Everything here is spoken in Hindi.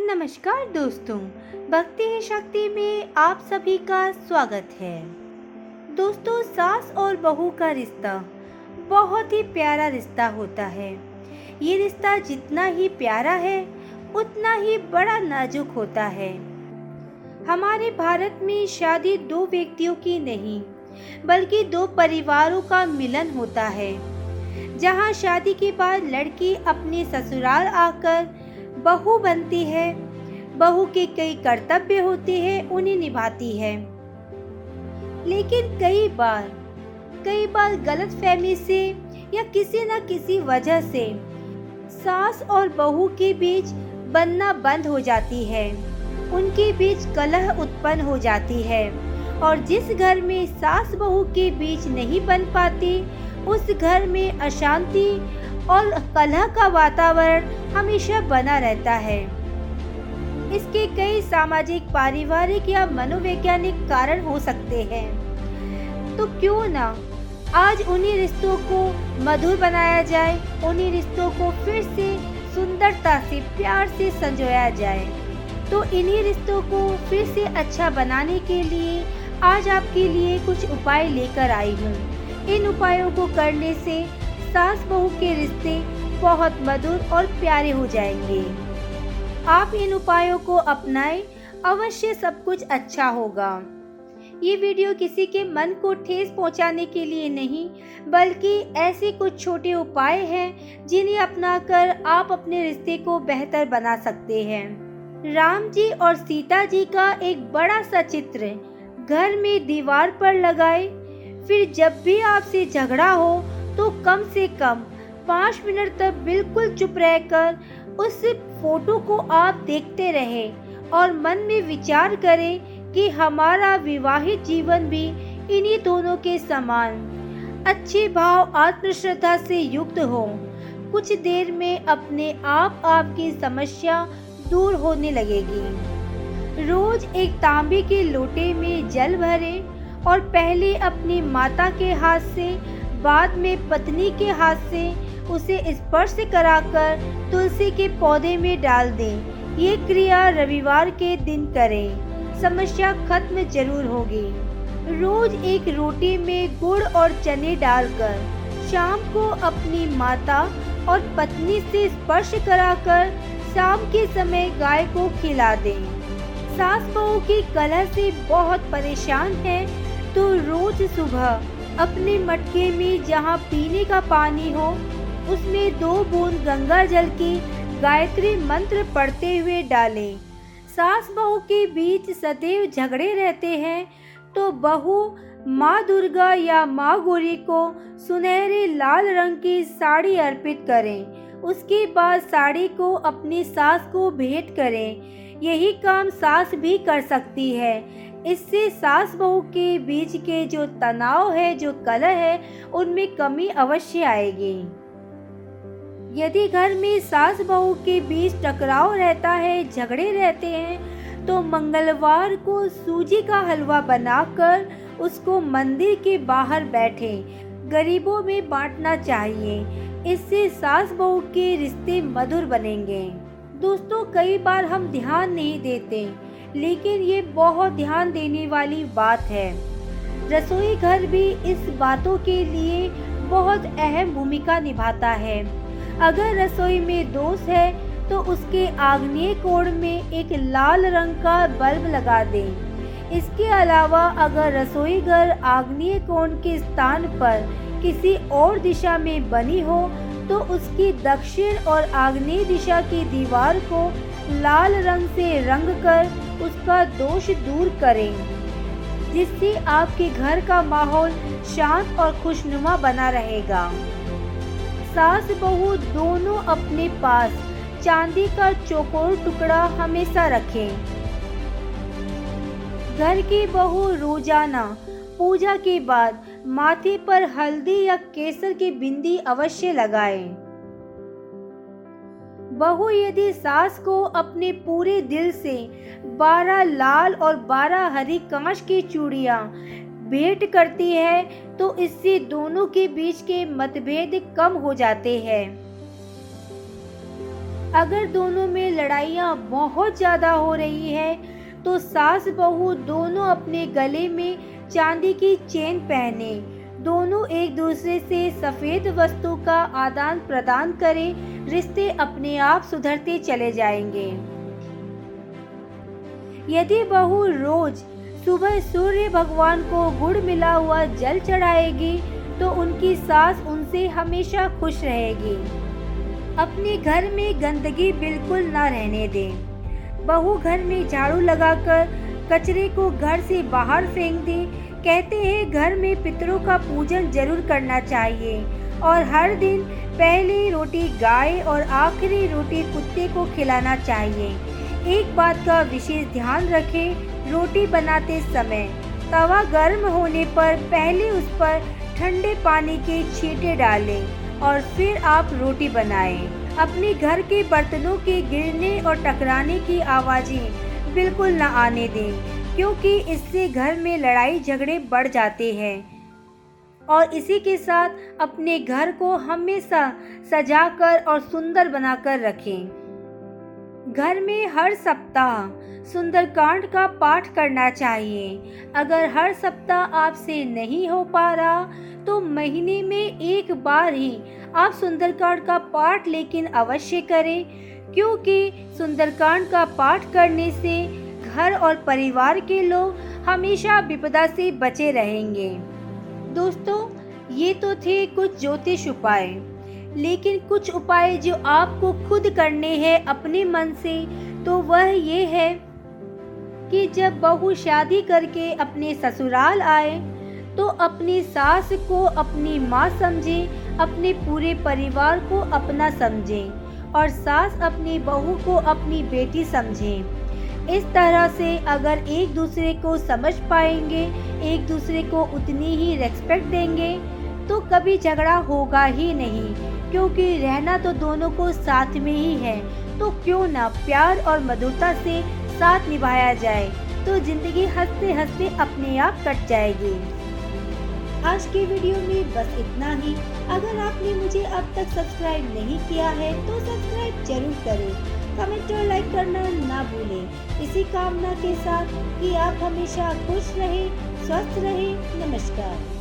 नमस्कार दोस्तों, भक्ति है शक्ति में आप सभी का स्वागत है। दोस्तों, सास और बहू का रिश्ता बहुत ही प्यारा रिश्ता होता है। ये रिश्ता जितना ही प्यारा है, उतना ही बड़ा नाजुक होता है। हमारे भारत में शादी दो व्यक्तियों की नहीं, बल्कि दो परिवारों का मिलन होता है। जहाँ शादी के बाद लड़की अपने ससुराल आकर बहू बनती है। बहू के कई कर्तव्य होते हैं, उन्हें निभाती है। लेकिन कई बार कई बार गलत फहमी से या किसी न किसी वजह से सास और बहू के बीच बनना बंद हो जाती है। उनके बीच कलह उत्पन्न हो जाती है और जिस घर में सास बहू के बीच नहीं बन पाती, उस घर में अशांति और कलह का वातावरण हमेशा बना रहता है। इसके कई सामाजिक, पारिवारिक या मनोवैज्ञानिक कारण हो सकते हैं। तो क्यों ना आज उन्हीं रिश्तों को मधुर बनाया जाए, उन्हीं रिश्तों को फिर से सुंदरता से, प्यार से संजोया जाए। तो इन्हीं रिश्तों को फिर से अच्छा बनाने के लिए आज आपके लिए कुछ उपाय लेकर आई हूँ। इन उपायों को करने से सास बहू के रिश्ते बहुत मधुर और प्यारे हो जाएँगे। आप इन उपायों को अपनाएँ, अवश्य सब कुछ अच्छा होगा। ये वीडियो किसी के मन को ठेस पहुँचाने के लिए नहीं, बल्कि ऐसे कुछ छोटे उपाय हैं, जिन्हें अपनाकर आप अपने रिश्ते को बेहतर बना सकते हैं। राम जी और सीता जी का एक बड़ा सा चित्र, घर में दीवार पर लगाए, फिर जब भी आपसे झगड़ा हो तो कम से कम पाँच मिनट तक बिल्कुल चुप रहकर उस फ़ोटो को आप देखते रहे और मन में विचार करें कि हमारा विवाहित जीवन भी इन्हीं दोनों के समान अच्छे भाव आत्मश्रद्धा से युक्त हो। कुछ देर में अपने आप आपकी समस्या दूर होने लगेगी। रोज एक तांबे के लोटे में जल भरे और पहले अपनी माता के हाथ से बाद में पत्नी के हाथ से उसे स्पर्श कराकर तुलसी के पौधे में डाल दें। ये क्रिया रविवार के दिन करें। समस्या खत्म ज़रूर होगी। रोज एक रोटी में गुड़ और चने डालकर शाम को अपनी माता और पत्नी से स्पर्श कराकर शाम के समय गाय को खिला दें। सास बहू की कलह से बहुत परेशान है तो रोज सुबह अपने मटके में जहाँ पीने का पानी हो, उसमें दो बूंद गंगा जल की गायत्री मंत्र पढ़ते हुए डालें। सास बहू के बीच सदैव झगड़े रहते हैं तो बहू माँ दुर्गा या माँ गौरी को सुनहरे लाल रंग की साड़ी अर्पित करें। उसके बाद साड़ी को अपनी सास को भेंट करें। यही काम सास भी कर सकती है। इससे सास बहू के बीच के जो तनाव है, जो कलह है, उनमें कमी अवश्य आएगी। यदि घर में सास बहू के बीच टकराव रहता है, झगड़े रहते हैं तो मंगलवार को सूजी का हलवा बनाकर उसको मंदिर के बाहर बैठे गरीबों में बांटना चाहिए। इससे सास बहू के रिश्ते मधुर बनेंगे। दोस्तों, कई बार हम ध्यान नहीं देते लेकिन ये बहुत ध्यान देने वाली बात है। रसोई घर भी इस बातों के लिए बहुत अहम भूमिका निभाता है। अगर रसोई में दोष है तो उसके आग्नेय कोण में एक लाल रंग का बल्ब लगा दें। इसके अलावा अगर रसोई घर आग्नेय कोण के स्थान पर किसी और दिशा में बनी हो तो उसकी दक्षिण और आग्नेय दिशा की दीवार को लाल रंग से रंग कर उसका दोष दूर करें, जिससे आपके घर का माहौल शांत और खुशनुमा बना रहेगा सास बहू दोनों अपने पास चांदी का चौकोर टुकड़ा हमेशा रखें घर की बहू रोज़ाना पूजा के बाद माथे पर हल्दी या केसर की बिंदी अवश्य लगाएँ। बहू यदि सास को अपने पूरे दिल से बारह लाल और बारह हरी कांच की चूड़िया भेंट करती है तो इससे दोनों के बीच के मतभेद कम हो जाते हैं। अगर दोनों में लड़ाइयाँ बहुत ज़्यादा हो रही है तो सास बहू दोनों अपने गले में चांदी की चेन पहने दोनों एक दूसरे से सफ़ेद वस्तु का आदान प्रदान करें, रिश्ते अपने आप सुधरते चले जाएँगे। यदि बहू रोज सुबह सूर्य भगवान को गुड़ मिला हुआ जल चढ़ाएगी तो उनकी सास उनसे हमेशा खुश रहेगी। अपने घर में गंदगी बिल्कुल ना रहने दें। बहू घर में झाड़ू लगाकर कचरे को घर से बाहर फेंक दे कहते हैं, घर में पितरों का पूजन ज़रूर करना चाहिए और हर दिन पहली रोटी गाय और आखिरी रोटी कुत्ते को खिलाना चाहिए एक बात का विशेष ध्यान रखें, रोटी बनाते समय तवा गर्म होने पर पहले उस पर ठंडे पानी के छींटे डालें और फिर आप रोटी बनाएँ। अपने घर के बर्तनों के गिरने और टकराने की आवाज़ें बिल्कुल न आने दें क्योंकि इससे घर में लड़ाई झगड़े बढ़ जाते हैं। और इसी के साथ अपने घर को हमेशा सजाकर और सुंदर बनाकर रखें। घर में हर सप्ताह सुंदरकांड का पाठ करना चाहिए। अगर हर सप्ताह आपसे नहीं हो पा रहा तो महीने में एक बार ही आप सुंदरकांड का पाठ लेकिन अवश्य करें, क्योंकि सुंदरकांड का पाठ करने से घर और परिवार के लोग हमेशा विपदा से बचे रहेंगे। दोस्तों, ये तो थे कुछ ज्योतिष उपाय। लेकिन कुछ उपाय जो आपको खुद करने हैं अपने मन से तो वह ये है कि जब बहू शादी करके अपने ससुराल आए तो अपनी सास को अपनी माँ समझे, अपने पूरे परिवार को अपना समझे और सास अपनी बहू को अपनी बेटी समझे। इस तरह से अगर एक दूसरे को समझ पाएँगे, एक दूसरे को उतनी ही रेस्पेक्ट देंगे तो कभी झगड़ा होगा ही नहीं। क्योंकि रहना तो दोनों को साथ में ही है तो क्यों ना प्यार और मधुरता से साथ निभाया जाए तो ज़िंदगी हँसते हँसते अपने आप कट जाएगी। आज के वीडियो में बस इतना ही। अगर आपने मुझे अब तक सब्सक्राइब नहीं किया है तो सब्सक्राइब ज़रूर करें। कमेंट और लाइक करना ना भूलें। इसी कामना के साथ कि आप हमेशा खुश रहें, स्वस्थ रहें। नमस्कार।